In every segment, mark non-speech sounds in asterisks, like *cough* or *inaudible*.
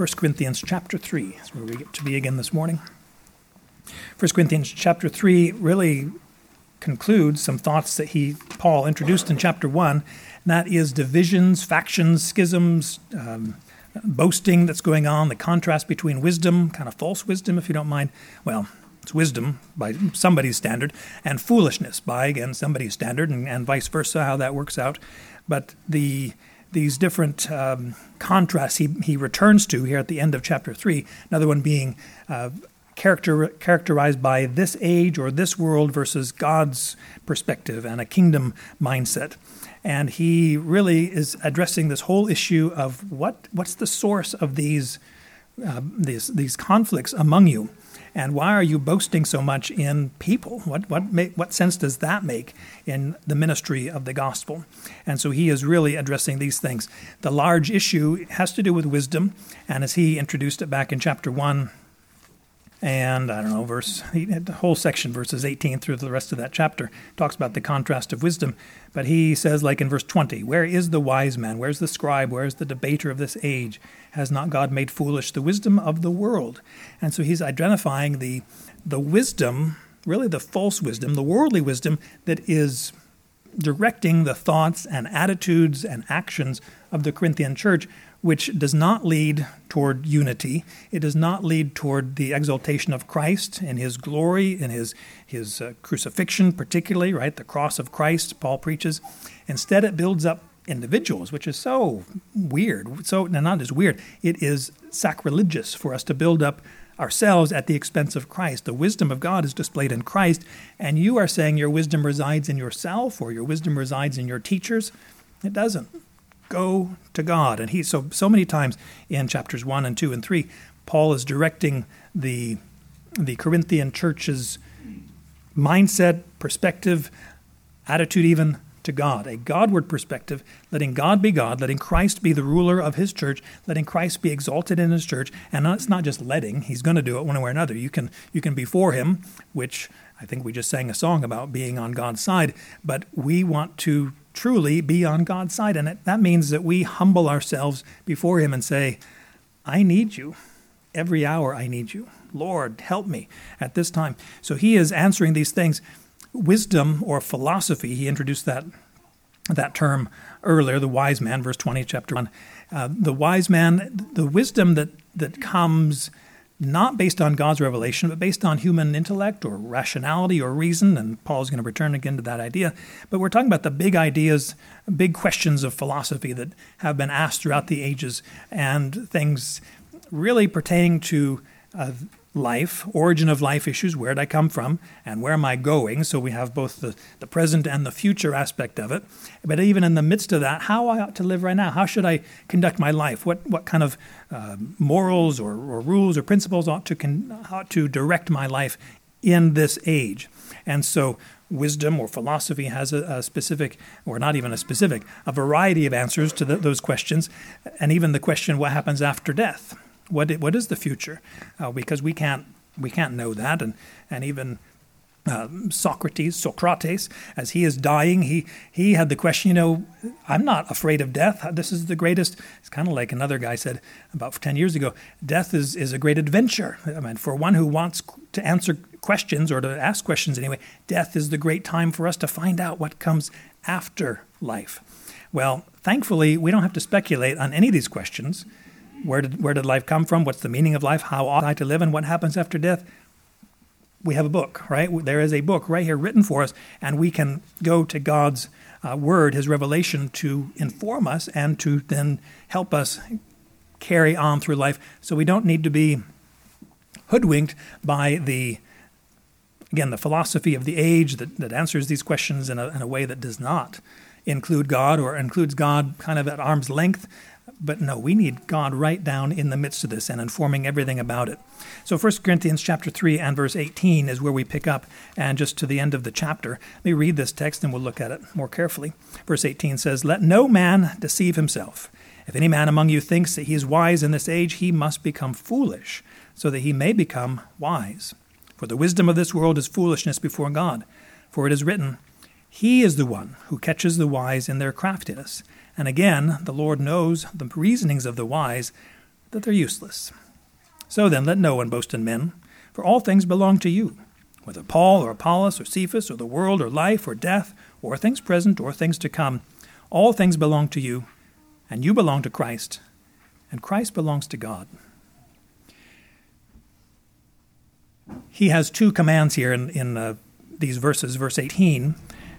1 Corinthians chapter 3 is where we get to be again this morning. 1 Corinthians chapter 3 really concludes some thoughts that he Paul introduced in chapter 1, and that is divisions, factions, schisms, um, boasting that's going on, the contrast between wisdom, kind of false wisdom, if you don't mind. Well, it's wisdom by somebody's standard, and foolishness by, again, somebody's standard, and, and vice versa, how that works out. But the these different um, contrasts he, he returns to here at the end of chapter 3, another one being uh, character, characterized by this age or this world versus God's perspective and a kingdom mindset. And he really is addressing this whole issue of what what's the source of these uh, these these conflicts among you, and why are you boasting so much in people? What what what sense does that make in the ministry of the gospel? And so he is really addressing these things. The large issue has to do with wisdom, and as he introduced it back in chapter one, and I don't know, verse the whole section, verses 18 through the rest of that chapter, talks about the contrast of wisdom. But he says, like in verse 20, Where is the wise man? Where's the scribe? Where's the debater of this age? Has not God made foolish the wisdom of the world? And so he's identifying the the wisdom, really the false wisdom, the worldly wisdom that is directing the thoughts and attitudes and actions of the Corinthian church which does not lead toward unity. It does not lead toward the exaltation of Christ and his glory and his, his uh, crucifixion, particularly, right? The cross of Christ, Paul preaches. Instead, it builds up individuals, which is so weird. So, not just weird, it is sacrilegious for us to build up ourselves at the expense of Christ. The wisdom of God is displayed in Christ, and you are saying your wisdom resides in yourself or your wisdom resides in your teachers. It doesn't go to God. And he so so many times in chapters 1 and 2 and 3 Paul is directing the the Corinthian church's mindset, perspective, attitude even to God, a Godward perspective, letting God be God, letting Christ be the ruler of his church, letting Christ be exalted in his church, and it's not just letting, he's going to do it one way or another. You can you can be for him, which I think we just sang a song about being on God's side, but we want to truly be on God's side. And it, that means that we humble ourselves before Him and say, I need you. Every hour I need you. Lord, help me at this time. So He is answering these things. Wisdom or philosophy, He introduced that, that term earlier, the wise man, verse 20, chapter 1. Uh, the wise man, the wisdom that, that comes not based on God's revelation, but based on human intellect or rationality or reason. And Paul's going to return again to that idea. But we're talking about the big ideas, big questions of philosophy that have been asked throughout the ages, and things really pertaining to uh, life, origin of life issues, where did I come from, and where am I going? So we have both the, the present and the future aspect of it. But even in the midst of that, how I ought to live right now, how should I conduct my life? What, what kind of uh, morals or, or, rules or principles ought to, con- ought to direct my life in this age? And so wisdom or philosophy has a, a, specific, or not even a specific, a variety of answers to the, those questions, and even the question, what happens after death? What what is the future? Uh, because we can't we can't know that, and and even. Uh, Socrates, Socrates, as he is dying, he he had the question, you know, I'm not afraid of death. This is the greatest. It's kind of like another guy said about ten years ago. Death is is a great adventure. I mean, for one who wants to answer questions or to ask questions anyway, death is the great time for us to find out what comes after life. Well, thankfully, we don't have to speculate on any of these questions where did, where did life come from? What's the meaning of life? How ought I to live? And what happens after death? We have a book, right? There is a book right here written for us, and we can go to God's uh, word, His revelation, to inform us and to then help us carry on through life. So we don't need to be hoodwinked by the again the philosophy of the age that, that answers these questions in a, in a way that does not include God or includes God kind of at arm's length, but no, we need God right down in the midst of this and informing everything about it. So 1 Corinthians chapter 3 and verse 18 is where we pick up and just to the end of the chapter. Let me read this text and we'll look at it more carefully. Verse 18 says, "Let no man deceive himself. If any man among you thinks that he is wise in this age, he must become foolish, so that he may become wise. For the wisdom of this world is foolishness before God. For it is written, he is the one who catches the wise in their craftiness. And again, the Lord knows the reasonings of the wise, that they're useless. So then, let no one boast in men, for all things belong to you, whether Paul or Apollos or Cephas or the world or life or death or things present or things to come. All things belong to you, and you belong to Christ, and Christ belongs to God. He has two commands here in, in uh, these verses, verse 18,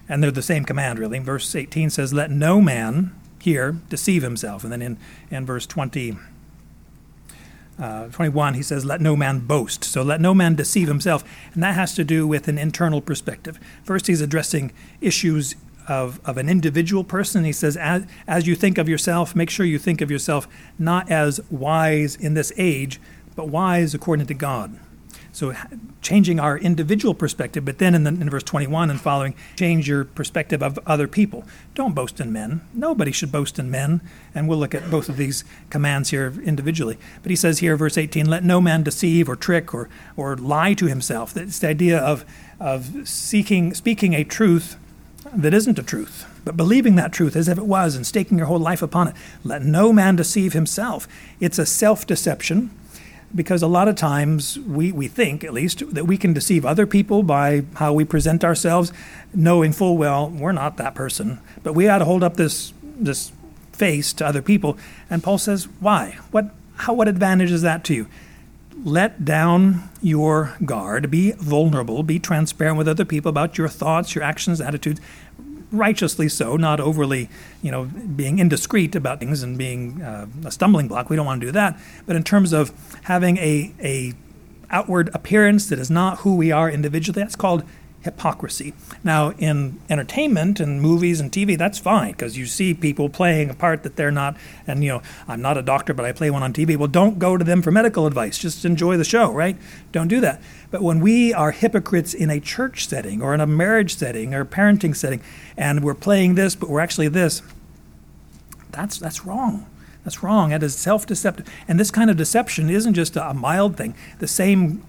and they're the same command, really. Verse 18 says, Let no man here deceive himself. And then in, in verse 20, uh, 21, he says, Let no man boast. So let no man deceive himself. And that has to do with an internal perspective. First, he's addressing issues of, of an individual person. He says, as, as you think of yourself, make sure you think of yourself not as wise in this age, but wise according to God. So changing our individual perspective, but then in, the, in verse 21 and following, change your perspective of other people. Don't boast in men. Nobody should boast in men. And we'll look at both of these commands here individually. But he says here, verse 18, let no man deceive or trick or, or lie to himself. It's the idea of, of seeking, speaking a truth that isn't a truth, but believing that truth as if it was and staking your whole life upon it. Let no man deceive himself. It's a self deception because a lot of times we, we think, at least, that we can deceive other people by how we present ourselves, knowing full well we're not that person. But we ought to hold up this, this face to other people. And Paul says, why? What, how, what advantage is that to you? Let down your guard, be vulnerable, be transparent with other people about your thoughts, your actions, attitudes, righteously so, not overly, you know, being indiscreet about things and being uh, a stumbling block. We don't want to do that. But in terms of having a, a outward appearance that is not who we are individually, that's called hypocrisy. Now, in entertainment and movies and TV, that's fine because you see people playing a part that they're not. And, you know, I'm not a doctor, but I play one on TV. Well, don't go to them for medical advice. Just enjoy the show, right? Don't do that. But when we are hypocrites in a church setting or in a marriage setting or parenting setting, and we're playing this, but we're actually this, that's, that's wrong. That's wrong. That is self deceptive. And this kind of deception isn't just a mild thing. The same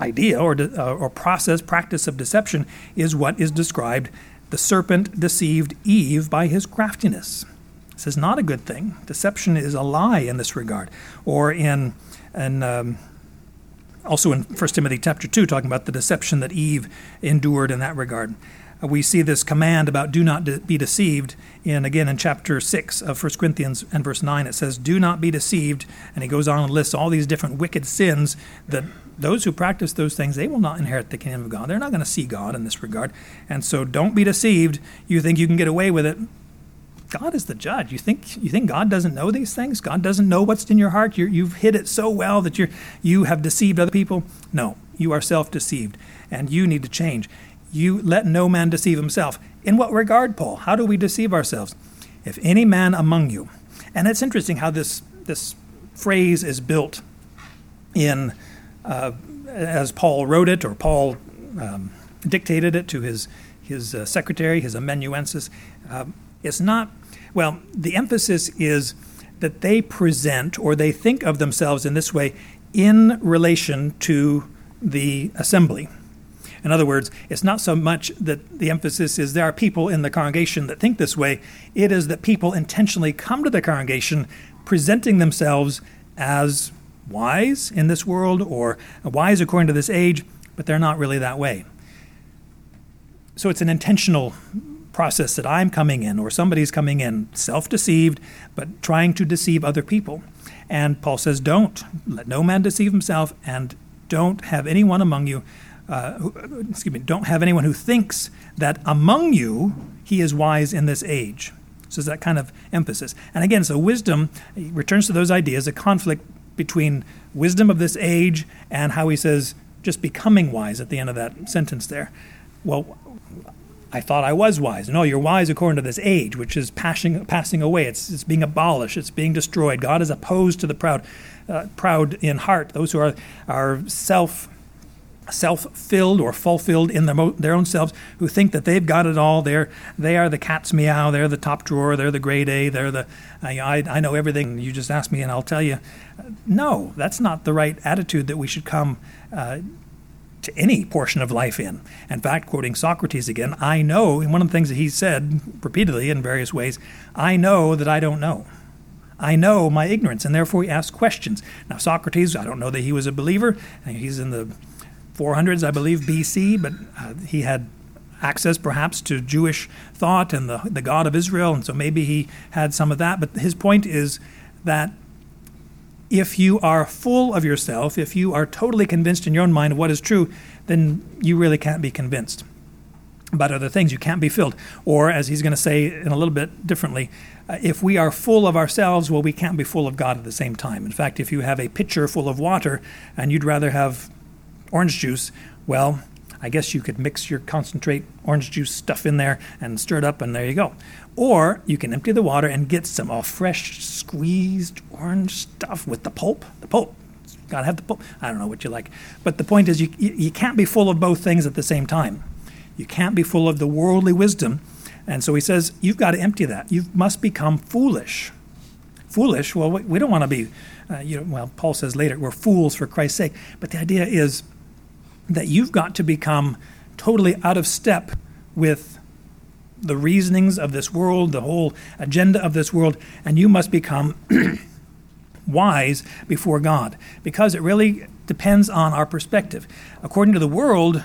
idea or, de- uh, or process, practice of deception is what is described the serpent deceived Eve by his craftiness. This is not a good thing. Deception is a lie in this regard. Or in, in um, also in 1 Timothy chapter 2, talking about the deception that Eve endured in that regard. Uh, we see this command about do not de- be deceived in again in chapter 6 of 1 Corinthians and verse 9 it says do not be deceived and he goes on and lists all these different wicked sins that those who practice those things they will not inherit the kingdom of God. They're not going to see God in this regard. And so don't be deceived. You think you can get away with it. God is the judge. You think you think God doesn't know these things? God doesn't know what's in your heart. you have hid it so well that you you have deceived other people. No, you are self-deceived, and you need to change. You let no man deceive himself. In what regard, Paul? How do we deceive ourselves? If any man among you, and it's interesting how this this phrase is built in uh, as Paul wrote it or Paul um, dictated it to his his uh, secretary, his amanuensis. Uh, it's not well. The emphasis is that they present or they think of themselves in this way in relation to the assembly. In other words, it's not so much that the emphasis is there are people in the congregation that think this way, it is that people intentionally come to the congregation presenting themselves as wise in this world or wise according to this age, but they're not really that way. So it's an intentional process that I'm coming in or somebody's coming in, self deceived, but trying to deceive other people. And Paul says, Don't let no man deceive himself, and don't have anyone among you uh, excuse me, don't have anyone who thinks that among you he is wise in this age. So it's that kind of emphasis. And again, so wisdom returns to those ideas, a conflict between wisdom of this age and how he says just becoming wise at the end of that sentence there. Well, I thought I was wise. No, you're wise according to this age, which is passing, passing away. It's, it's being abolished. It's being destroyed. God is opposed to the proud, uh, proud in heart, those who are, are self self-filled or fulfilled in their, their own selves who think that they've got it all. They're they are the cat's meow. They're the top drawer. They're the grade a. They're the I, I know everything you just ask me and i'll tell you. No that's not the right attitude that we should come uh, to any portion of life in. In fact quoting socrates again i know and one of the things that he said repeatedly in various ways i know that i don't know. I know my ignorance, and therefore he asks questions. Now, Socrates, I don't know that he was a believer. He's in the 400s, I believe, BC, but uh, he had access perhaps to Jewish thought and the, the God of Israel, and so maybe he had some of that. But his point is that if you are full of yourself, if you are totally convinced in your own mind of what is true, then you really can't be convinced about other things. You can't be filled. Or, as he's going to say in a little bit differently, uh, if we are full of ourselves, well, we can't be full of God at the same time. In fact, if you have a pitcher full of water and you'd rather have orange juice, well, I guess you could mix your concentrate orange juice stuff in there and stir it up, and there you go. Or you can empty the water and get some all fresh squeezed orange stuff with the pulp. The pulp. You Gotta have the pulp. I don't know what you like. But the point is, you, you can't be full of both things at the same time. You can't be full of the worldly wisdom. And so he says, you've got to empty that. You must become foolish. Foolish, well, we don't want to be, uh, you know, well, Paul says later, we're fools for Christ's sake. But the idea is, that you've got to become totally out of step with the reasonings of this world, the whole agenda of this world, and you must become *clears throat* wise before God because it really depends on our perspective. According to the world,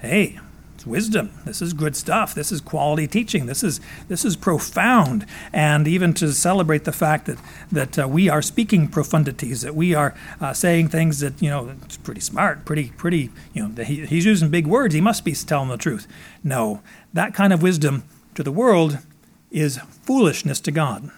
hey, it's wisdom. This is good stuff. This is quality teaching. This is this is profound. And even to celebrate the fact that that uh, we are speaking profundities, that we are uh, saying things that you know it's pretty smart, pretty pretty. You know, he, he's using big words. He must be telling the truth. No, that kind of wisdom to the world is foolishness to God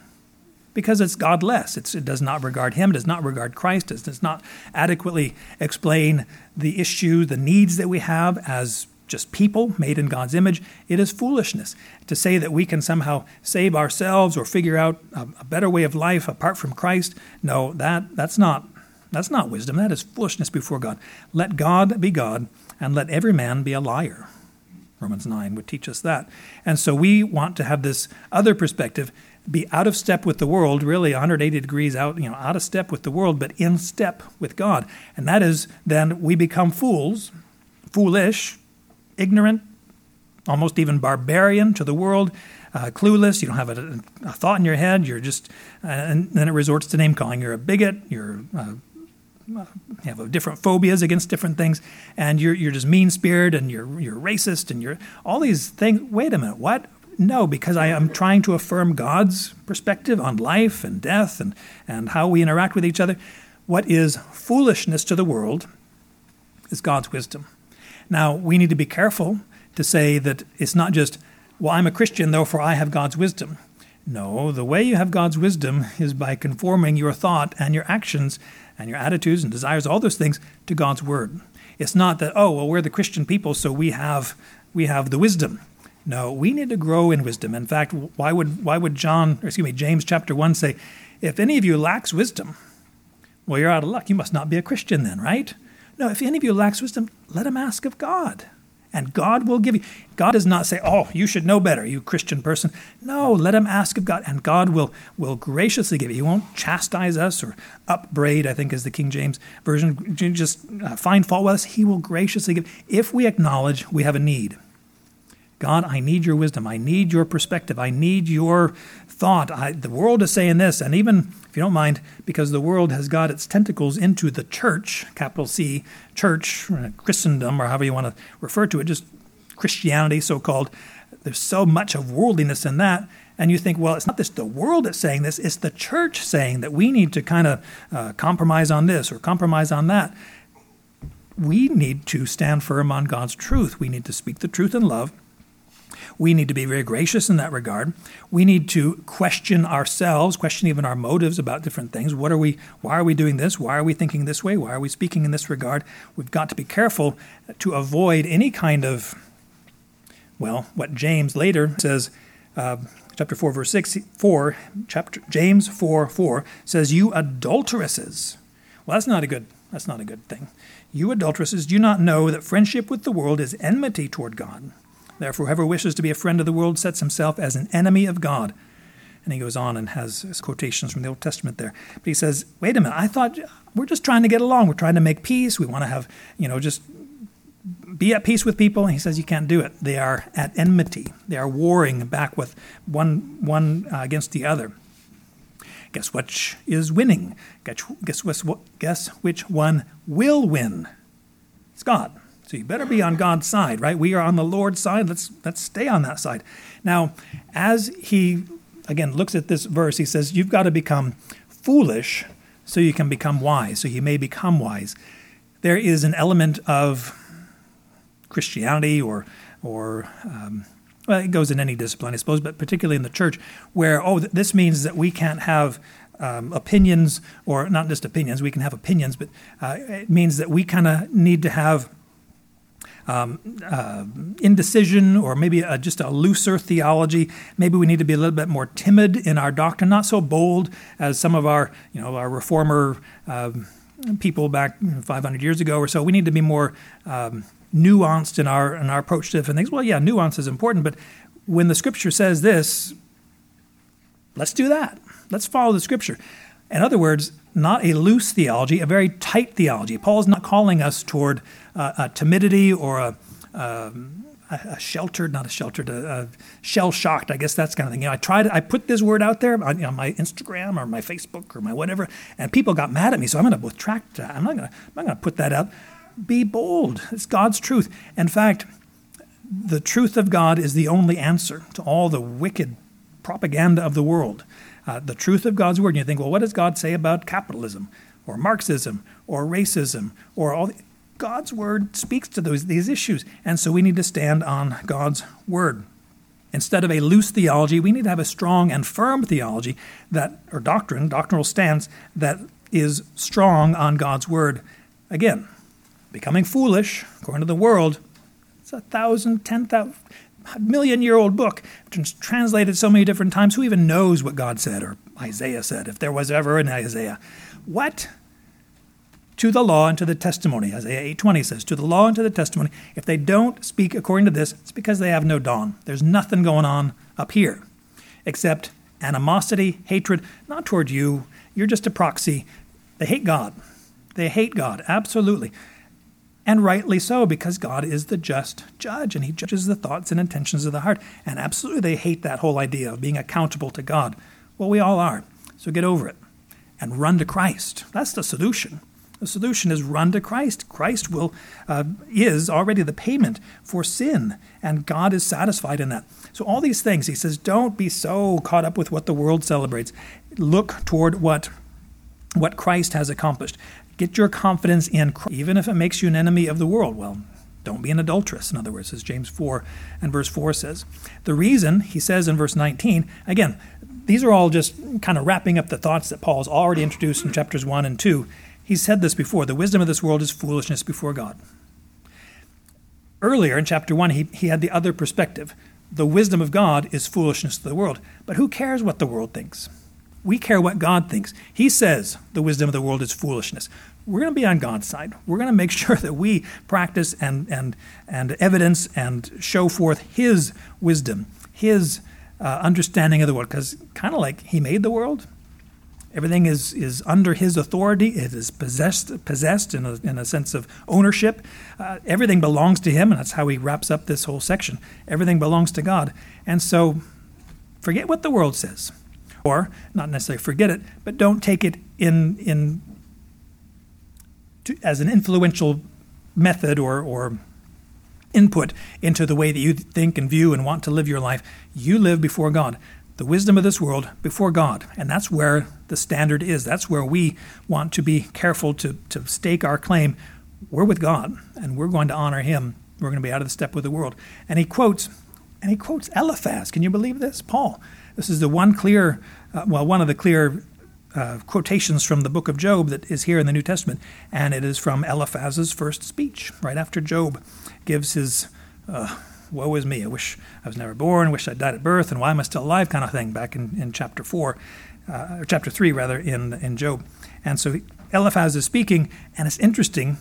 because it's godless. It's, it does not regard Him, does not regard Christ, it does not adequately explain the issue, the needs that we have as just people made in God's image, it is foolishness. To say that we can somehow save ourselves or figure out a, a better way of life apart from Christ, no, that, that's not that's not wisdom. That is foolishness before God. Let God be God and let every man be a liar. Romans 9 would teach us that. And so we want to have this other perspective, be out of step with the world, really 180 degrees out, you know, out of step with the world, but in step with God. And that is then we become fools, foolish, ignorant, almost even barbarian to the world, uh, clueless. You don't have a, a, thought in your head. You're just, uh, and then it resorts to name calling. You're a bigot. You're uh, you have different phobias against different things, and you're you're just mean spirited and you're you're racist and you're all these things. Wait a minute, what? No, because I am trying to affirm God's perspective on life and death and and how we interact with each other. What is foolishness to the world is God's wisdom. Now, we need to be careful to say that it's not just, well, I'm a Christian, therefore I have God's wisdom. No, the way you have God's wisdom is by conforming your thought and your actions and your attitudes and desires, all those things, to God's word. It's not that, oh, well, we're the Christian people, so we have we have the wisdom. No, we need to grow in wisdom. In fact, why would why would John, excuse me, James chapter one say, if any of you lacks wisdom, well, you're out of luck. You must not be a Christian then, right? No, if any of you lacks wisdom, let him ask of God. And God will give you. God does not say, Oh, you should know better, you Christian person. No, let him ask of God, and God will, will graciously give you. He won't chastise us or upbraid, I think is the King James Version, just uh, find fault with us. He will graciously give. If we acknowledge we have a need, God, I need your wisdom. I need your perspective. I need your thought. I, the world is saying this, and even if you don't mind, because the world has got its tentacles into the church, capital C, church, Christendom, or however you want to refer to it, just Christianity, so called. There's so much of worldliness in that. And you think, well, it's not just the world that's saying this, it's the church saying that we need to kind of uh, compromise on this or compromise on that. We need to stand firm on God's truth. We need to speak the truth in love we need to be very gracious in that regard. We need to question ourselves, question even our motives about different things. What are we why are we doing this? Why are we thinking this way? Why are we speaking in this regard? We've got to be careful to avoid any kind of well, what James later says uh, chapter 4 verse 6 4 chapter James 4 4 says you adulteresses. Well, that's not a good that's not a good thing. You adulteresses, do not know that friendship with the world is enmity toward God? Therefore, whoever wishes to be a friend of the world sets himself as an enemy of God. And he goes on and has quotations from the Old Testament there. But he says, wait a minute, I thought we're just trying to get along. We're trying to make peace. We want to have, you know, just be at peace with people. And he says, you can't do it. They are at enmity. They are warring back with one, one uh, against the other. Guess which is winning? Guess, guess, guess, guess which one will win? It's God. So you better be on God's side, right? We are on the Lord's side. Let's let's stay on that side. Now, as he again looks at this verse, he says, You've got to become foolish so you can become wise, so you may become wise. There is an element of Christianity or or um, well, it goes in any discipline, I suppose, but particularly in the church, where oh, this means that we can't have um, opinions, or not just opinions. We can have opinions, but uh, it means that we kind of need to have um, uh, indecision or maybe a, just a looser theology. Maybe we need to be a little bit more timid in our doctrine, not so bold as some of our, you know, our reformer uh, people back 500 years ago or so. We need to be more um, nuanced in our in our approach to different things. Well, yeah, nuance is important, but when the Scripture says this, let's do that. Let's follow the Scripture. In other words, not a loose theology, a very tight theology. Paul's not calling us toward uh, a timidity or a, um, a, sheltered, not a sheltered, a, a shell shocked. I guess that's kind of thing. You know, I tried, I put this word out there on, my Instagram or my Facebook or my whatever, and people got mad at me. So I'm going to retract that. I'm not going to put that out. Be bold. It's God's truth. In fact, the truth of God is the only answer to all the wicked propaganda of the world uh, the truth of God's word. And you think, well, what does God say about capitalism or Marxism or racism or all? The, God's word speaks to those these issues, and so we need to stand on God's word. Instead of a loose theology, we need to have a strong and firm theology that, or doctrine, doctrinal stance that is strong on God's word. Again, becoming foolish, according to the world, it's a thousand, ten thousand, million year old book, translated so many different times. Who even knows what God said or Isaiah said, if there was ever an Isaiah? What? To the law and to the testimony. Isaiah 8:20 says, "To the law and to the testimony. If they don't speak according to this, it's because they have no dawn. There's nothing going on up here except animosity, hatred, not toward you. You're just a proxy. They hate God. They hate God, absolutely. And rightly so, because God is the just judge and he judges the thoughts and intentions of the heart. And absolutely, they hate that whole idea of being accountable to God. Well, we all are. So get over it and run to Christ. That's the solution. The solution is run to Christ. Christ will uh, is already the payment for sin, and God is satisfied in that. So all these things, he says, don't be so caught up with what the world celebrates. Look toward what what Christ has accomplished. Get your confidence in Christ, even if it makes you an enemy of the world. Well, don't be an adulteress, in other words, as James 4 and verse 4 says. The reason, he says in verse 19, again, these are all just kind of wrapping up the thoughts that Paul has already introduced in chapters 1 and 2. He said this before the wisdom of this world is foolishness before God. Earlier in chapter 1, he, he had the other perspective. The wisdom of God is foolishness to the world. But who cares what the world thinks? We care what God thinks. He says the wisdom of the world is foolishness. We're going to be on God's side. We're going to make *laughs* sure that we practice and, and, and evidence and show forth His wisdom, His uh, understanding of the world. Because kind of like He made the world, everything is, is under His authority. It is possessed, possessed in, a, in a sense of ownership. Uh, everything belongs to Him, and that's how He wraps up this whole section. Everything belongs to God. And so forget what the world says or not necessarily forget it, but don't take it in in to, as an influential method or or input into the way that you think and view and want to live your life. You live before God. The wisdom of this world before God. And that's where the standard is. That's where we want to be careful to, to stake our claim. We're with God and we're going to honor Him. We're going to be out of the step with the world. And he quotes, and he quotes Eliphaz. Can you believe this? Paul. This is the one clear, uh, well, one of the clear uh, quotations from the book of Job that is here in the New Testament, and it is from Eliphaz's first speech, right after Job gives his uh, "Woe is me! I wish I was never born. Wish I died at birth, and why am I still alive?" kind of thing, back in, in chapter four, uh, or chapter three rather, in in Job. And so Eliphaz is speaking, and it's interesting.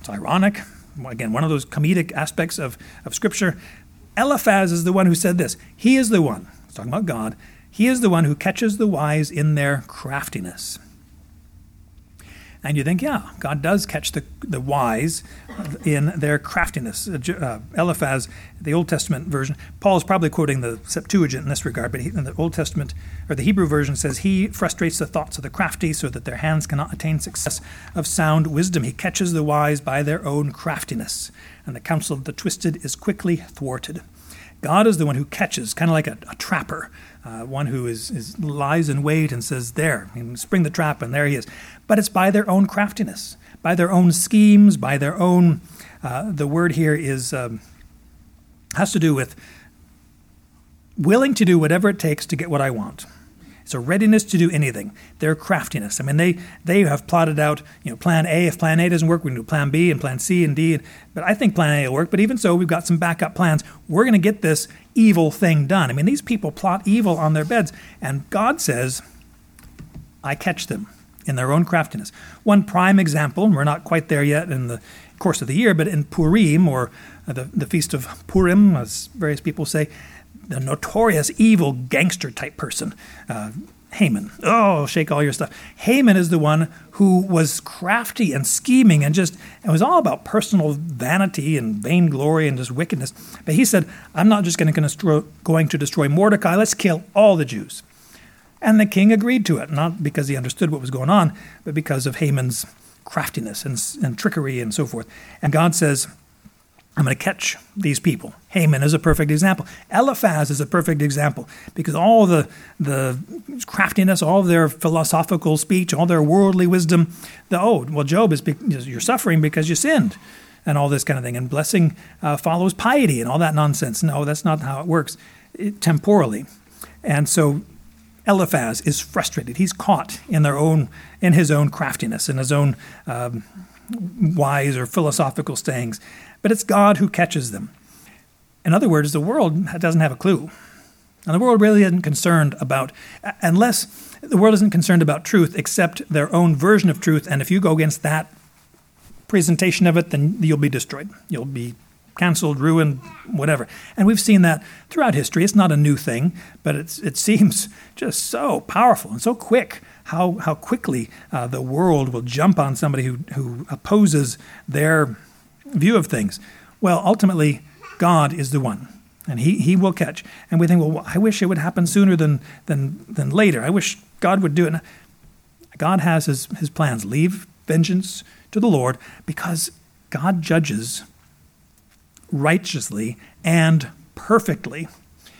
It's ironic. Again, one of those comedic aspects of, of Scripture Eliphaz is the one who said this. He is the one, talking about God, he is the one who catches the wise in their craftiness. And you think, yeah, God does catch the, the wise in their craftiness. Uh, Eliphaz, the Old Testament version, Paul is probably quoting the Septuagint in this regard, but in the Old Testament, or the Hebrew version says, He frustrates the thoughts of the crafty so that their hands cannot attain success of sound wisdom. He catches the wise by their own craftiness, and the counsel of the twisted is quickly thwarted. God is the one who catches, kind of like a, a trapper, uh, one who is, is, lies in wait and says, There, spring the trap, and there he is but it's by their own craftiness, by their own schemes, by their own. Uh, the word here is um, has to do with willing to do whatever it takes to get what I want. It's a readiness to do anything. Their craftiness. I mean, they they have plotted out, you know, Plan A. If Plan A doesn't work, we can do Plan B and Plan C and D. But I think Plan A will work. But even so, we've got some backup plans. We're going to get this evil thing done. I mean, these people plot evil on their beds, and God says, "I catch them." in their own craftiness. One prime example, and we're not quite there yet in the course of the year, but in Purim, or the, the Feast of Purim, as various people say, the notorious evil gangster type person, uh, Haman. Oh, shake all your stuff. Haman is the one who was crafty and scheming and just, it was all about personal vanity and vainglory and just wickedness. But he said, I'm not just going to, destroy, going to destroy Mordecai, let's kill all the Jews. And the king agreed to it, not because he understood what was going on, but because of Haman's craftiness and, and trickery and so forth. And God says, I'm going to catch these people. Haman is a perfect example. Eliphaz is a perfect example because all the, the craftiness, all their philosophical speech, all their worldly wisdom, the, oh, well, Job is, you're suffering because you sinned and all this kind of thing. And blessing uh, follows piety and all that nonsense. No, that's not how it works it, temporally. And so Eliphaz is frustrated. He's caught in their own, in his own craftiness, in his own um, wise or philosophical sayings. But it's God who catches them. In other words, the world doesn't have a clue. And the world really isn't concerned about, unless the world isn't concerned about truth except their own version of truth. And if you go against that presentation of it, then you'll be destroyed. You'll be canceled, ruined, whatever. And we've seen that throughout history. It's not a new thing, but it's, it seems *laughs* just so powerful and so quick how, how quickly uh, the world will jump on somebody who, who opposes their view of things. Well, ultimately, God is the one. And he, he will catch. And we think, well, I wish it would happen sooner than, than, than later. I wish God would do it. God has his, his plans. Leave vengeance to the Lord because God judges righteously and perfectly.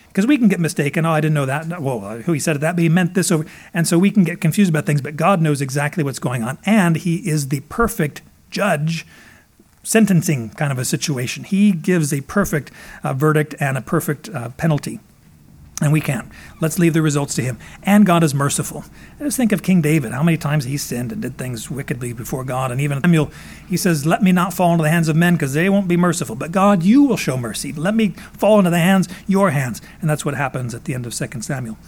Because we can get mistaken. Oh, I didn't know that. Well, who he said that, but he meant this over. And so we can get confused about things, but God knows exactly what's going on. And he is the perfect judge, sentencing kind of a situation. He gives a perfect uh, verdict and a perfect uh, penalty. And we can't. Let's leave the results to him. And God is merciful. Just think of King David, how many times he sinned and did things wickedly before God. And even Samuel, he says, Let me not fall into the hands of men because they won't be merciful. But God, you will show mercy. Let me fall into the hands, your hands. And that's what happens at the end of 2 Samuel.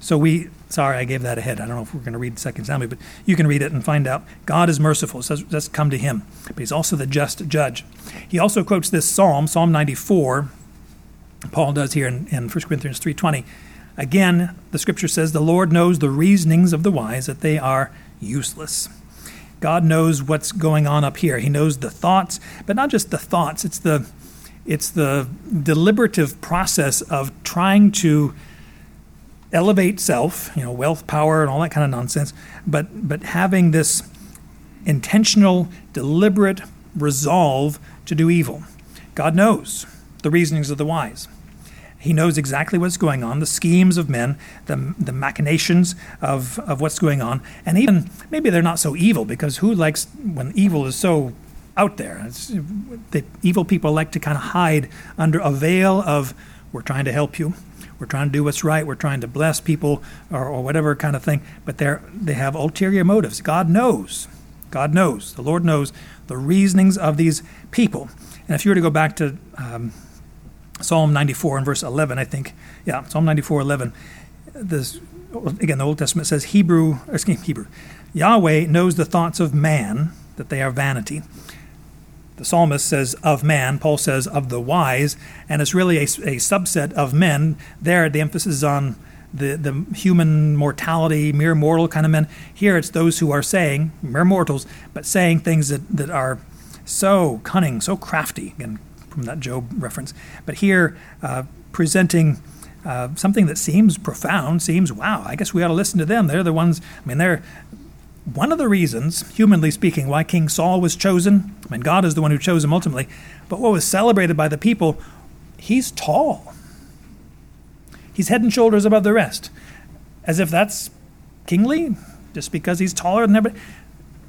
So we, sorry, I gave that ahead. I don't know if we're going to read 2 Samuel, but you can read it and find out. God is merciful. So let's come to him. But he's also the just judge. He also quotes this psalm, Psalm 94 Paul does here in, in 1 Corinthians 3.20. Again, the scripture says, The Lord knows the reasonings of the wise, that they are useless. God knows what's going on up here. He knows the thoughts, but not just the thoughts, it's the it's the deliberative process of trying to elevate self, you know, wealth, power, and all that kind of nonsense, but but having this intentional, deliberate resolve to do evil. God knows the reasonings of the wise. He knows exactly what's going on, the schemes of men, the, the machinations of, of what's going on. And even maybe they're not so evil because who likes when evil is so out there? It's, the evil people like to kind of hide under a veil of, we're trying to help you. We're trying to do what's right. We're trying to bless people or, or whatever kind of thing. But they're, they have ulterior motives. God knows. God knows. The Lord knows the reasonings of these people. And if you were to go back to um, Psalm 94 and verse 11, I think. Yeah, Psalm 94, 11. This, again, the Old Testament says Hebrew, excuse me, Hebrew. Yahweh knows the thoughts of man, that they are vanity. The psalmist says of man, Paul says of the wise, and it's really a, a subset of men. There, the emphasis is on the, the human mortality, mere mortal kind of men. Here it's those who are saying, mere mortals, but saying things that, that are so cunning, so crafty, again, from that Job reference. But here, uh, presenting uh, something that seems profound, seems, wow, I guess we ought to listen to them. They're the ones, I mean, they're one of the reasons, humanly speaking, why King Saul was chosen. I mean, God is the one who chose him ultimately. But what was celebrated by the people, he's tall. He's head and shoulders above the rest. As if that's kingly, just because he's taller than everybody.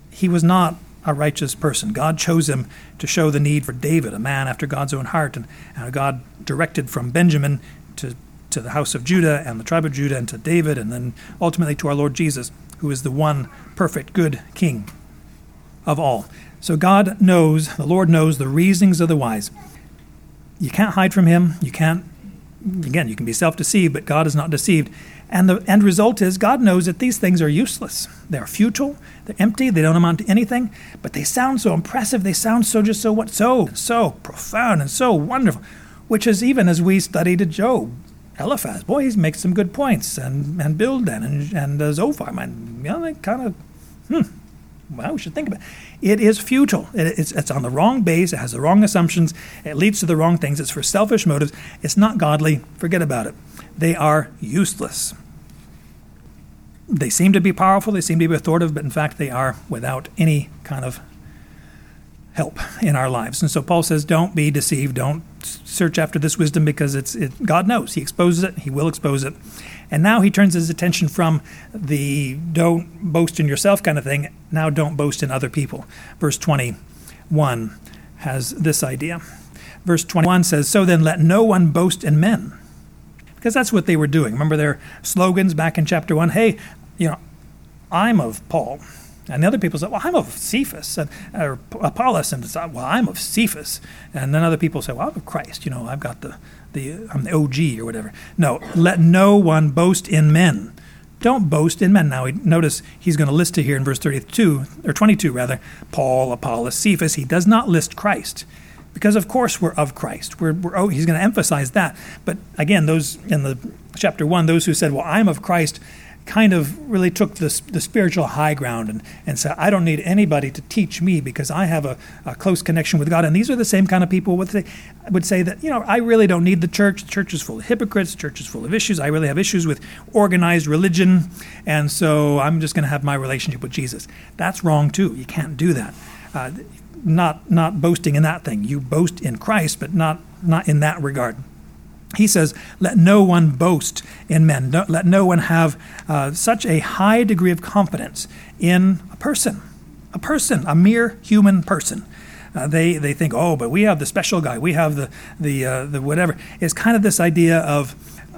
He was not a righteous person. God chose him to show the need for David, a man after God's own heart, and, and God directed from Benjamin to, to the house of Judah and the tribe of Judah and to David, and then ultimately to our Lord Jesus, who is the one perfect, good king of all. So God knows, the Lord knows the reasonings of the wise. You can't hide from him. You can't, again, you can be self deceived, but God is not deceived. And the end result is God knows that these things are useless. They're futile, they're empty, they don't amount to anything, but they sound so impressive. They sound so just so what so so profound and so wonderful. Which is even as we studied Job, Eliphaz, boy, he makes some good points, and and Bildad and and uh, Zophar, man, you know, they kind of, hmm, well, we should think about it. It is futile. It, it's, it's on the wrong base. It has the wrong assumptions. It leads to the wrong things. It's for selfish motives. It's not godly. Forget about it. They are useless. They seem to be powerful. They seem to be authoritative, but in fact, they are without any kind of help in our lives. And so Paul says, don't be deceived. Don't search after this wisdom because it's it, God knows. He exposes it. He will expose it. And now he turns his attention from the don't boast in yourself kind of thing. Now don't boast in other people. Verse 21 has this idea. Verse 21 says, So then let no one boast in men. Because that's what they were doing. Remember their slogans back in chapter 1? Hey, you know, I'm of Paul. And the other people say, well, I'm of Cephas, and, or Apollos, and well, I'm of Cephas. And then other people say, well, I'm of Christ. You know, I've got the, the, I'm the OG or whatever. No, let no one boast in men. Don't boast in men. Now, notice he's going to list it here in verse 32, or 22 rather, Paul, Apollos, Cephas. He does not list Christ because of course we're of Christ. We're, we're, oh, he's going to emphasize that. But again, those in the chapter one, those who said, "Well, I'm of Christ," kind of really took the, the spiritual high ground and, and said, I don't need anybody to teach me because I have a, a close connection with God. And these are the same kind of people would say, would say that, you know, I really don't need the church. The church is full of hypocrites. The church is full of issues. I really have issues with organized religion. And so I'm just going to have my relationship with Jesus. That's wrong, too. You can't do that. Uh, not, not boasting in that thing. You boast in Christ, but not, not in that regard he says, Let no one boast in men. No, let no one have uh, such a high degree of confidence in a person, a person, a mere human person. Uh, they, they think, oh, but we have the special guy, we have the, the, uh, the whatever. It's kind of this idea of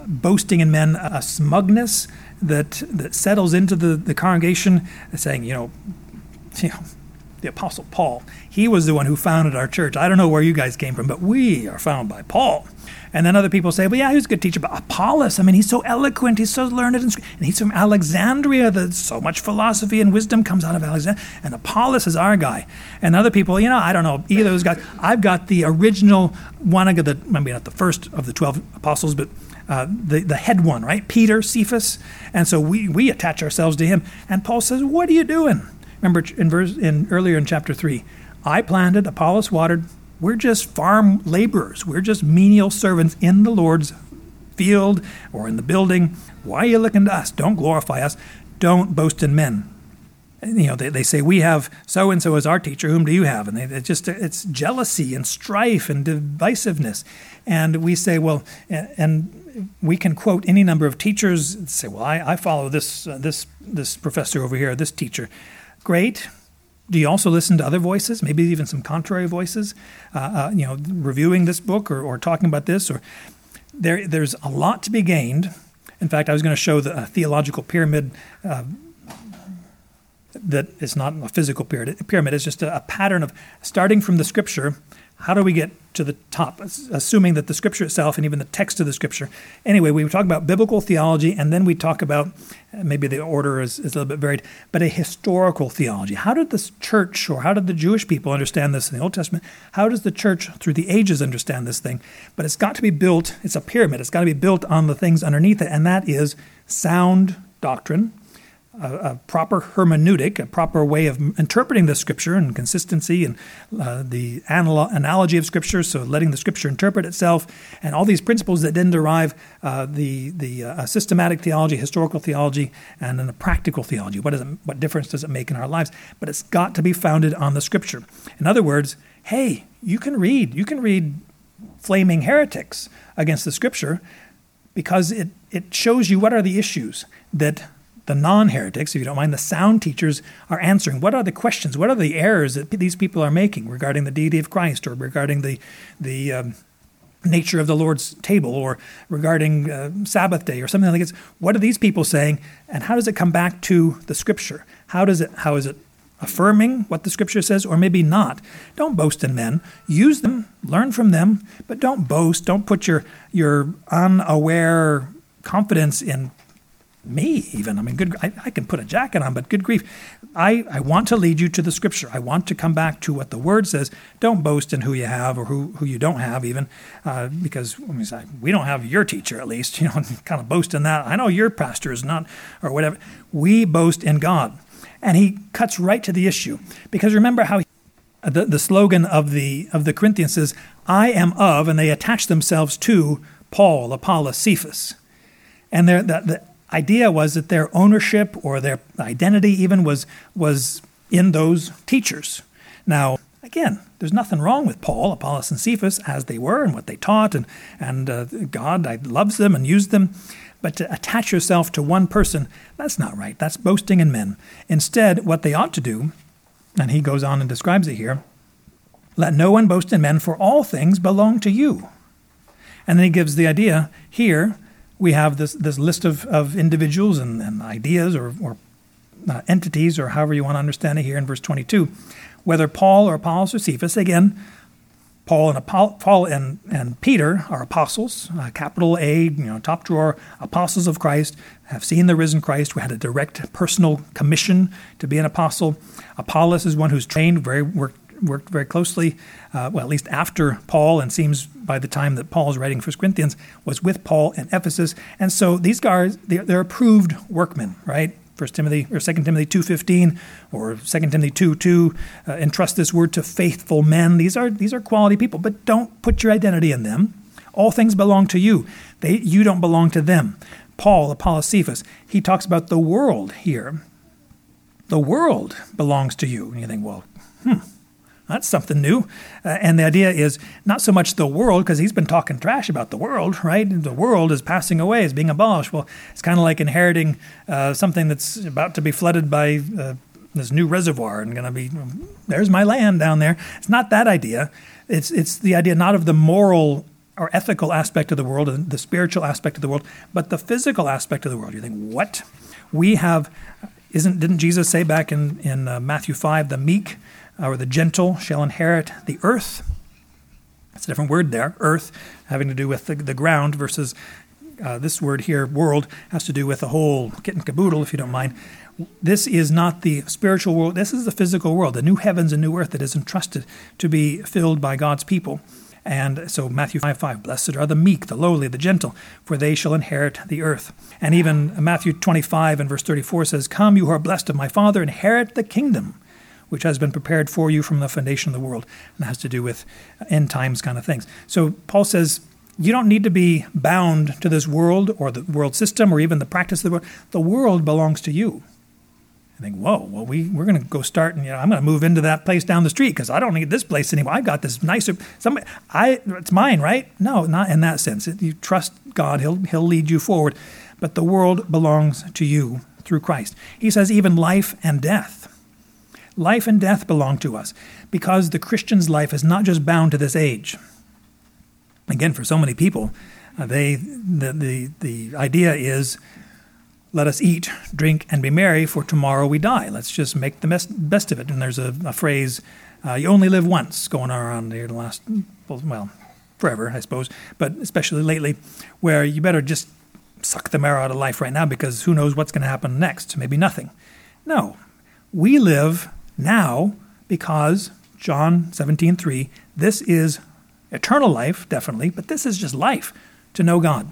boasting in men, a smugness that, that settles into the, the congregation, saying, you know, *laughs* you know, the Apostle Paul, he was the one who founded our church. I don't know where you guys came from, but we are found by Paul. And then other people say, well, yeah, he was a good teacher, but Apollos, I mean, he's so eloquent, he's so learned, and, he's from Alexandria. That so much philosophy and wisdom comes out of Alexandria. And Apollos is our guy. And other people, you know, I don't know, either of those guys. I've got the original one, of the, maybe not the first of the 12 apostles, but uh, the, the head one, right? Peter, Cephas. And so we, we attach ourselves to him. And Paul says, what are you doing? Remember in, verse, in earlier in chapter 3, I planted, Apollos watered, we're just farm laborers. We're just menial servants in the Lord's field or in the building. Why are you looking to us? Don't glorify us. Don't boast in men. You know, they, they say, We have so and so as our teacher. Whom do you have? And they, it's just, it's jealousy and strife and divisiveness. And we say, Well, and we can quote any number of teachers and say, Well, I, I follow this, uh, this, this professor over here, this teacher. Great. Do you also listen to other voices, maybe even some contrary voices, uh, uh, you know, reviewing this book or, or talking about this? Or there, there's a lot to be gained. In fact, I was going to show the theological pyramid uh, that it's not a physical pyramid. Is just a, a pattern of starting from the scripture. How do we get to the top? Assuming that the scripture itself and even the text of the scripture. Anyway, we talk about biblical theology, and then we talk about uh, maybe the order is, is a little bit varied, but a historical theology. How did the church or how did the Jewish people understand this in the Old Testament? How does the church through the ages understand this thing? But it's got to be built, it's a pyramid, it's got to be built on the things underneath it, and that is sound doctrine, a, a, proper hermeneutic, a proper way of interpreting the scripture and consistency and uh, the anal- analogy of scripture, so letting the scripture interpret itself, and all these principles that then derive uh, the, the uh, systematic theology, historical theology, and then the practical theology. What, is it, what difference does it make in our lives? But it's got to be founded on the scripture. In other words, hey, you can read, you can read flaming heretics against the scripture because it, it shows you what are the issues that the non heretics, if you don't mind, the sound teachers are answering. What are the questions? What are the errors that these people are making regarding the deity of Christ or regarding the, the um, nature of the Lord's table or regarding uh, Sabbath day or something like this? What are these people saying? And how does it come back to the scripture? How, does it, how is it affirming what the scripture says or maybe not? Don't boast in men. Use them, learn from them, but don't boast. Don't put your, your unaware confidence in me even. I mean good I, I, can put a jacket on but good grief. I, I want to lead you to the scripture. I want to come back to what the word says. Don't boast in who you have or who, who you don't have even uh, because we don't have your teacher at least *laughs* you know kind of boast in that. I know your pastor is not or whatever. We boast in god. And he cuts right to the issue. Because remember how he, the, the slogan of the of the corinthians says i am of and they attach themselves to paul apollos cephas. And they're, the, the idea was that their ownership or their identity even was was in those teachers. Now, again, there's nothing wrong with Paul, Apollos, and Cephas as they were and what they taught, and and uh, God loves them and used them. But to attach yourself to one person, that's not right. That's boasting in men. Instead, what they ought to do, and he goes on and describes it here let no one boast in men, for all things belong to you. And then he gives the idea here we have this, this list of, of individuals and, and ideas or, or uh, entities, or however you want to understand it here in verse 22. Whether Paul or Apollos or Cephas, again, Paul and Apollo, Paul and, and Peter are apostles, uh, capital A, you know, top drawer, apostles of Christ, have seen the risen Christ. We had a direct personal commission to be an apostle. Apollos is one who's trained, very worked worked very closely, uh, well, at least after Paul, and seems by the time that Paul is writing First Corinthians, was with Paul in Ephesus. And so these guys, they're, they're approved workmen, right? First Timothy or Second Timothy two fifteen or Second Timothy two two, uh, entrust this word to faithful men. These are these are quality people, but don't put your identity in them. All things belong to you. They you don't belong to them. Paul, Apollos, Cephas, he talks about the world here. The world belongs to you. And you think, well, hmm, that's something new. Uh, and the idea is not so much the world, because he's been talking trash about the world, right? The world is passing away, is being abolished. Well, it's kind of like inheriting uh, something that's about to be flooded by uh, this new reservoir and going to be, there's my land down there. It's not that idea. It's, it's the idea not of the moral or ethical aspect of the world, and the spiritual aspect of the world, but the physical aspect of the world. You think, what? We have, isn't, didn't Jesus say back in, in uh, Matthew 5, the meek or the gentle shall inherit the earth. It's a different word there, earth, having to do with the, the ground versus uh, this word here, world, has to do with the whole kit and caboodle, if you don't mind. This is not the spiritual world, this is the physical world, the new heavens and new earth that is entrusted to be filled by God's people. And so Matthew 5 5, blessed are the meek, the lowly, the gentle, for they shall inherit the earth. And even Matthew 25 and verse 34 says, Come, you who are blessed of my Father, inherit the kingdom which has been prepared for you from the foundation of the world and has to do with end times kind of things. So Paul says, you don't need to be bound to this world or the world system or even the practice of the world. The world belongs to you. I think, whoa, well, we, we're going to go start and, you know, I'm going to move into that place down the street because I don't need this place anymore. I've got this nicer, somebody, I, it's mine, right? No, not in that sense. You trust God, he'll, he'll lead you forward. But the world belongs to you through Christ. He says, even life and death Life and death belong to us because the Christian's life is not just bound to this age. Again, for so many people, uh, they the, the the idea is let us eat, drink, and be merry, for tomorrow we die. Let's just make the best, best of it. And there's a, a phrase, uh, you only live once, going around here the last, well, forever, I suppose, but especially lately, where you better just suck the marrow out of life right now because who knows what's going to happen next? Maybe nothing. No, we live now because John 17:3, this is eternal life, definitely, but this is just life to know God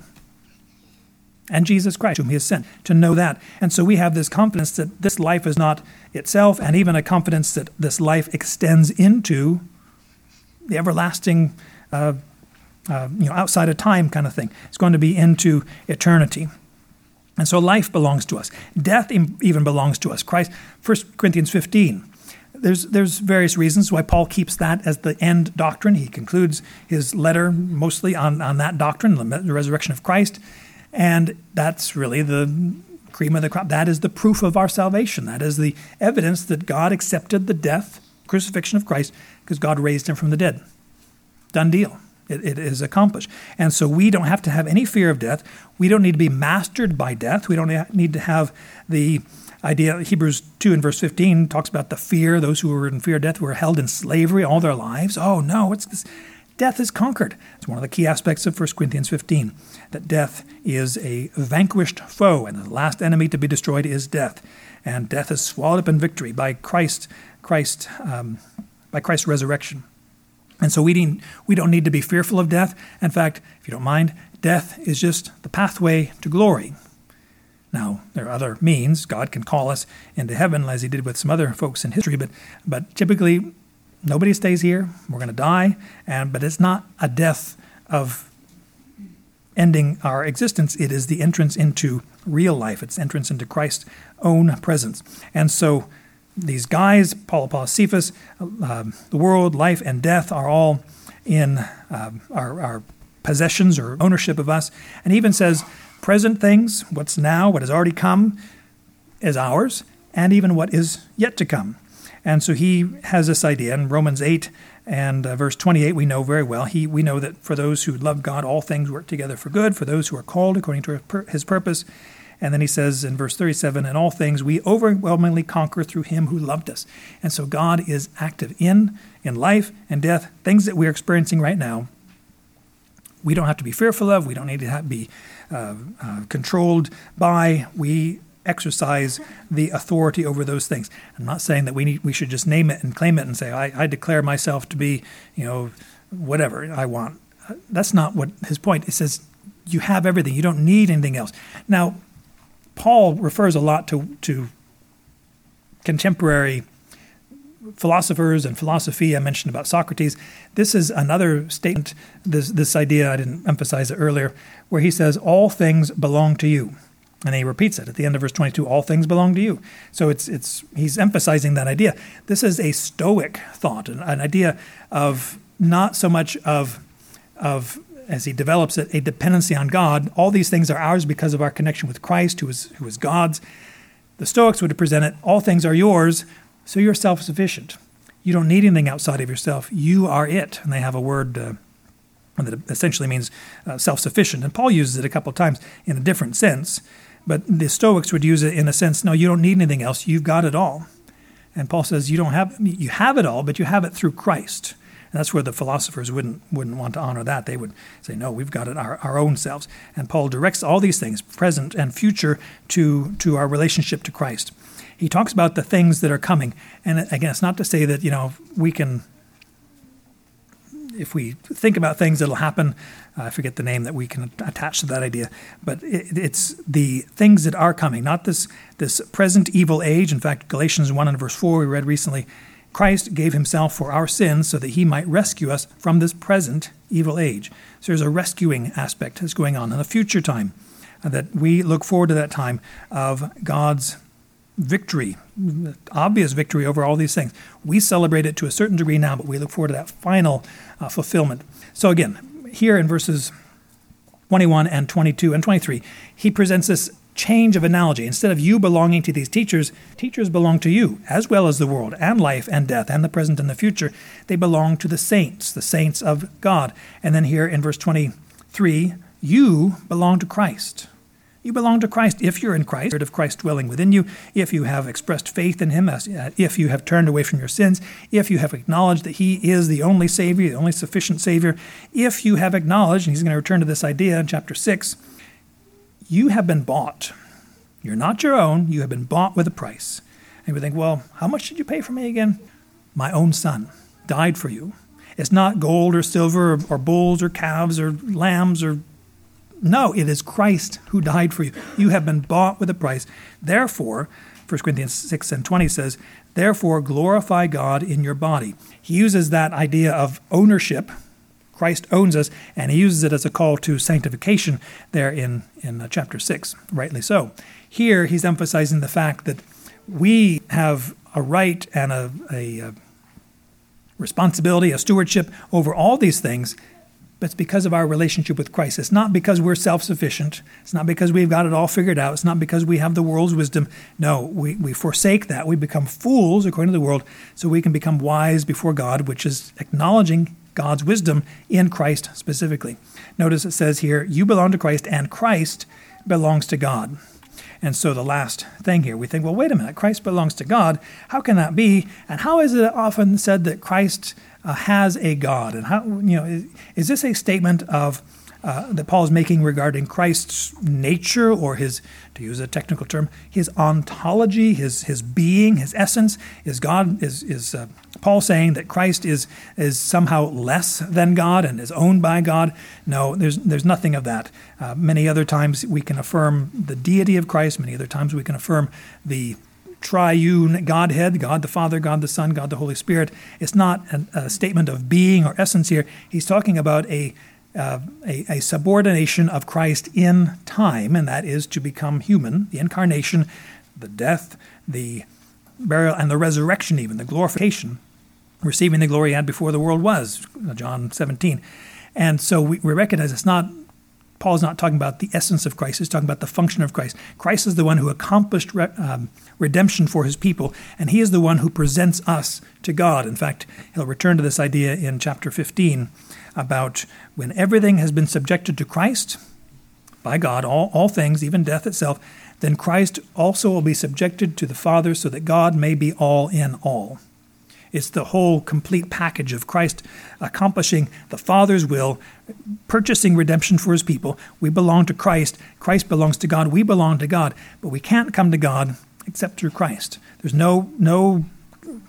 and Jesus Christ, whom He has sent, to know that. And so we have this confidence that this life is not itself, and even a confidence that this life extends into the everlasting, uh, uh, you know, outside of time kind of thing. It's going to be into eternity. And so life belongs to us. Death even belongs to us. Christ, 1 Corinthians 15. There's, there's various reasons why Paul keeps that as the end doctrine. He concludes his letter mostly on, on that doctrine, the resurrection of Christ. And that's really the cream of the crop. That is the proof of our salvation. That is the evidence that God accepted the death, crucifixion of Christ, because God raised him from the dead. Done deal. It, it is accomplished. And so we don't have to have any fear of death. We don't need to be mastered by death. We don't need to have the idea. Hebrews 2 and verse 15 talks about the fear, those who were in fear of death were held in slavery all their lives. Oh, no, what's this? Death is conquered. It's one of the key aspects of 1 Corinthians 15 that death is a vanquished foe, and the last enemy to be destroyed is death. And death is swallowed up in victory by Christ, Christ, um, by Christ's resurrection. And so we, didn't, we don't need to be fearful of death. In fact, if you don't mind, death is just the pathway to glory. Now, there are other means. God can call us into heaven, as he did with some other folks in history, but, but typically, nobody stays here. We're going to die, and, but it's not a death of ending our existence. It is the entrance into real life, it's entrance into Christ's own presence. And so, these guys, Paul Apollos Cephas, uh, the world, life, and death are all in uh, our, our possessions or ownership of us. And he even says, present things, what's now, what has already come, is ours, and even what is yet to come. And so he has this idea in Romans 8 and uh, verse 28, we know very well. He, we know that for those who love God, all things work together for good, for those who are called according to his purpose. And then he says in verse 37, in all things we overwhelmingly conquer through him who loved us. And so God is active in, in life and death, things that we're experiencing right now. We don't have to be fearful of, we don't need to be uh, uh, controlled by. We exercise the authority over those things. I'm not saying that we need, we should just name it and claim it and say, I, I declare myself to be, you know, whatever I want. That's not what his point. It says you have everything. You don't need anything else. Now, Paul refers a lot to, to contemporary philosophers and philosophy. I mentioned about Socrates. This is another statement, this, this idea, I didn't emphasize it earlier, where he says, All things belong to you. And he repeats it at the end of verse 22 all things belong to you. So it's, it's, he's emphasizing that idea. This is a Stoic thought, an, an idea of not so much of, of as he develops it, a dependency on God. All these things are ours because of our connection with Christ, who is, who is God's. The Stoics would present it all things are yours, so you're self sufficient. You don't need anything outside of yourself. You are it. And they have a word uh, that essentially means uh, self sufficient. And Paul uses it a couple of times in a different sense. But the Stoics would use it in a sense no, you don't need anything else. You've got it all. And Paul says you don't have you have it all, but you have it through Christ. And that's where the philosophers wouldn't wouldn't want to honor that. They would say, no, we've got it our, our own selves. And Paul directs all these things, present and future, to to our relationship to Christ. He talks about the things that are coming. And again, it's not to say that, you know, we can if we think about things that'll happen, uh, I forget the name that we can attach to that idea, but it, it's the things that are coming, not this this present evil age. In fact, Galatians one and verse four we read recently Christ gave himself for our sins so that he might rescue us from this present evil age. So there's a rescuing aspect that's going on in the future time, that we look forward to that time of God's victory, obvious victory over all these things. We celebrate it to a certain degree now, but we look forward to that final uh, fulfillment. So again, here in verses 21 and 22 and 23, he presents this change of analogy. Instead of you belonging to these teachers, teachers belong to you, as well as the world, and life, and death, and the present and the future. They belong to the saints, the saints of God. And then here in verse 23, you belong to Christ. You belong to Christ if you're in Christ, of Christ dwelling within you, if you have expressed faith in Him, uh, if you have turned away from your sins, if you have acknowledged that He is the only Savior, the only sufficient Savior, if you have acknowledged, and He's going to return to this idea in chapter 6, you have been bought. You're not your own, you have been bought with a price. And we think, well, how much did you pay for me again? My own son died for you. It's not gold or silver or, or bulls or calves or lambs or no, it is Christ who died for you. You have been bought with a price. Therefore, 1 Corinthians 6 and 20 says, Therefore, glorify God in your body. He uses that idea of ownership. Christ owns us, and he uses it as a call to sanctification there in, in uh, chapter 6, rightly so. Here, he's emphasizing the fact that we have a right and a, a, a responsibility, a stewardship over all these things but it's because of our relationship with Christ. It's not because we're self sufficient. It's not because we've got it all figured out. It's not because we have the world's wisdom. No, we, we forsake that. We become fools according to the world so we can become wise before God, which is acknowledging God's wisdom in Christ specifically. Notice it says here, you belong to Christ and Christ belongs to God. And so the last thing here, we think, well, wait a minute, Christ belongs to God. How can that be? And how is it often said that Christ uh, has a God? And how, you know, is, is this a statement of uh, that Paul is making regarding Christ's nature or his, to use a technical term, his ontology, his his being, his essence? Is God is is uh, Paul saying that Christ is is somehow less than God and is owned by God? No, there's there's nothing of that. Uh, many other times we can affirm the deity of Christ. Many other times we can affirm the triune Godhead, God the Father, God the Son, God the Holy Spirit. It's not a, statement of being or essence here. He's talking about a, uh, a, a, subordination of Christ in time, and that is to become human, the incarnation, the death, the burial, and the resurrection, even, the glorification, receiving the glory he had before the world was, John 17. And so we, we recognize it's not Paul's not talking about the essence of Christ, he's talking about the function of Christ. Christ is the one who accomplished re- um, redemption for his people, and he is the one who presents us to God. In fact, he'll return to this idea in chapter 15 about when everything has been subjected to Christ by God, all, all things, even death itself, then Christ also will be subjected to the Father so that God may be all in all. It's the whole complete package of Christ accomplishing the Father's will, purchasing redemption for his people. We belong to Christ. Christ belongs to God. We belong to God. But we can't come to God except through Christ. There's no, no,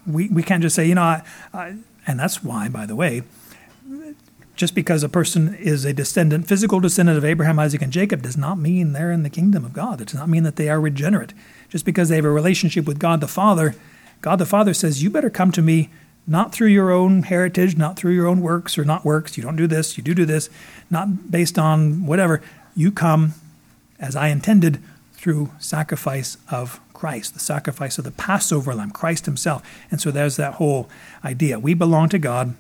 we, we can't just say, you know, I, I, and that's why, by the way, just because a person is a descendant, physical descendant of Abraham, Isaac, and Jacob, does not mean they're in the kingdom of God. It does not mean that they are regenerate. Just because they have a relationship with God the Father God the Father says, You better come to me not through your own heritage, not through your own works or not works. You don't do this, you do do this, not based on whatever. You come as I intended through sacrifice of Christ, the sacrifice of the Passover lamb, Christ himself. And so there's that whole idea. We belong to God.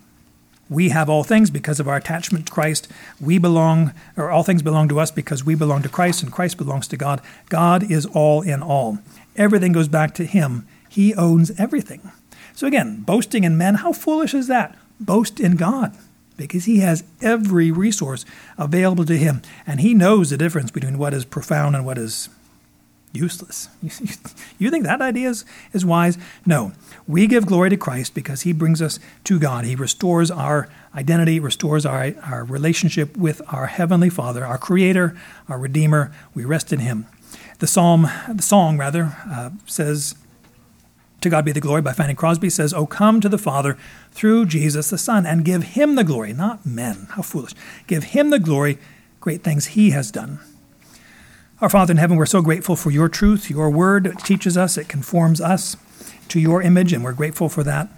We have all things because of our attachment to Christ. We belong, or all things belong to us because we belong to Christ and Christ belongs to God. God is all in all. Everything goes back to Him he owns everything. So again, boasting in men, how foolish is that? Boast in God because he has every resource available to him and he knows the difference between what is profound and what is useless. *laughs* You think that idea is, is wise? No. We give glory to Christ because he brings us to God. He restores our identity, restores our, our relationship with our Heavenly Father, our Creator, our Redeemer. We rest in him. The psalm, the song rather, uh, says, to God be the glory by Fanny Crosby says, Oh, come to the Father through Jesus the Son and give him the glory, not men. How foolish. Give him the glory, great things he has done. Our Father in heaven, we're so grateful for your truth, your word. Teaches us, it conforms us to your image, and we're grateful for that.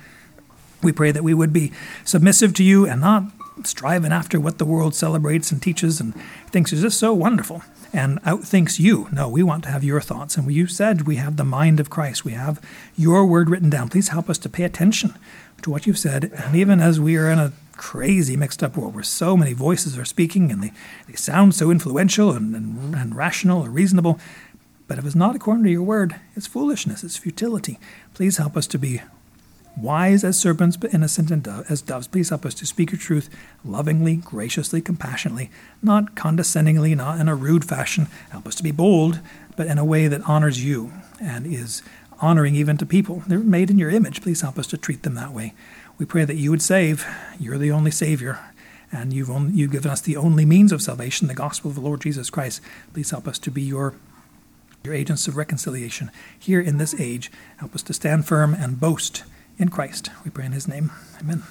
We pray that we would be submissive to you and not striving after what the world celebrates and teaches and thinks is just so wonderful and outthinks you. No, we want to have your thoughts. And you said we have the mind of Christ. We have your word written down. Please help us to pay attention to what you've said. And even as we are in a crazy mixed up world where so many voices are speaking and they, they sound so influential and, and, and rational or reasonable, but if it's not according to your word, it's foolishness, it's futility. Please help us to be wise as serpents but innocent as doves. Please help us to speak your truth lovingly, graciously, compassionately, not condescendingly, not in a rude fashion. Help us to be bold, but in a way that honors you and is honoring even to people. They're made in your image. Please help us to treat them that way. We pray that you would save. You're the only Savior, and you've, only, you've given us the only means of salvation, the gospel of the Lord Jesus Christ. Please help us to be your, your agents of reconciliation here in this age. Help us to stand firm and boast in Christ. We pray in his name. Amen.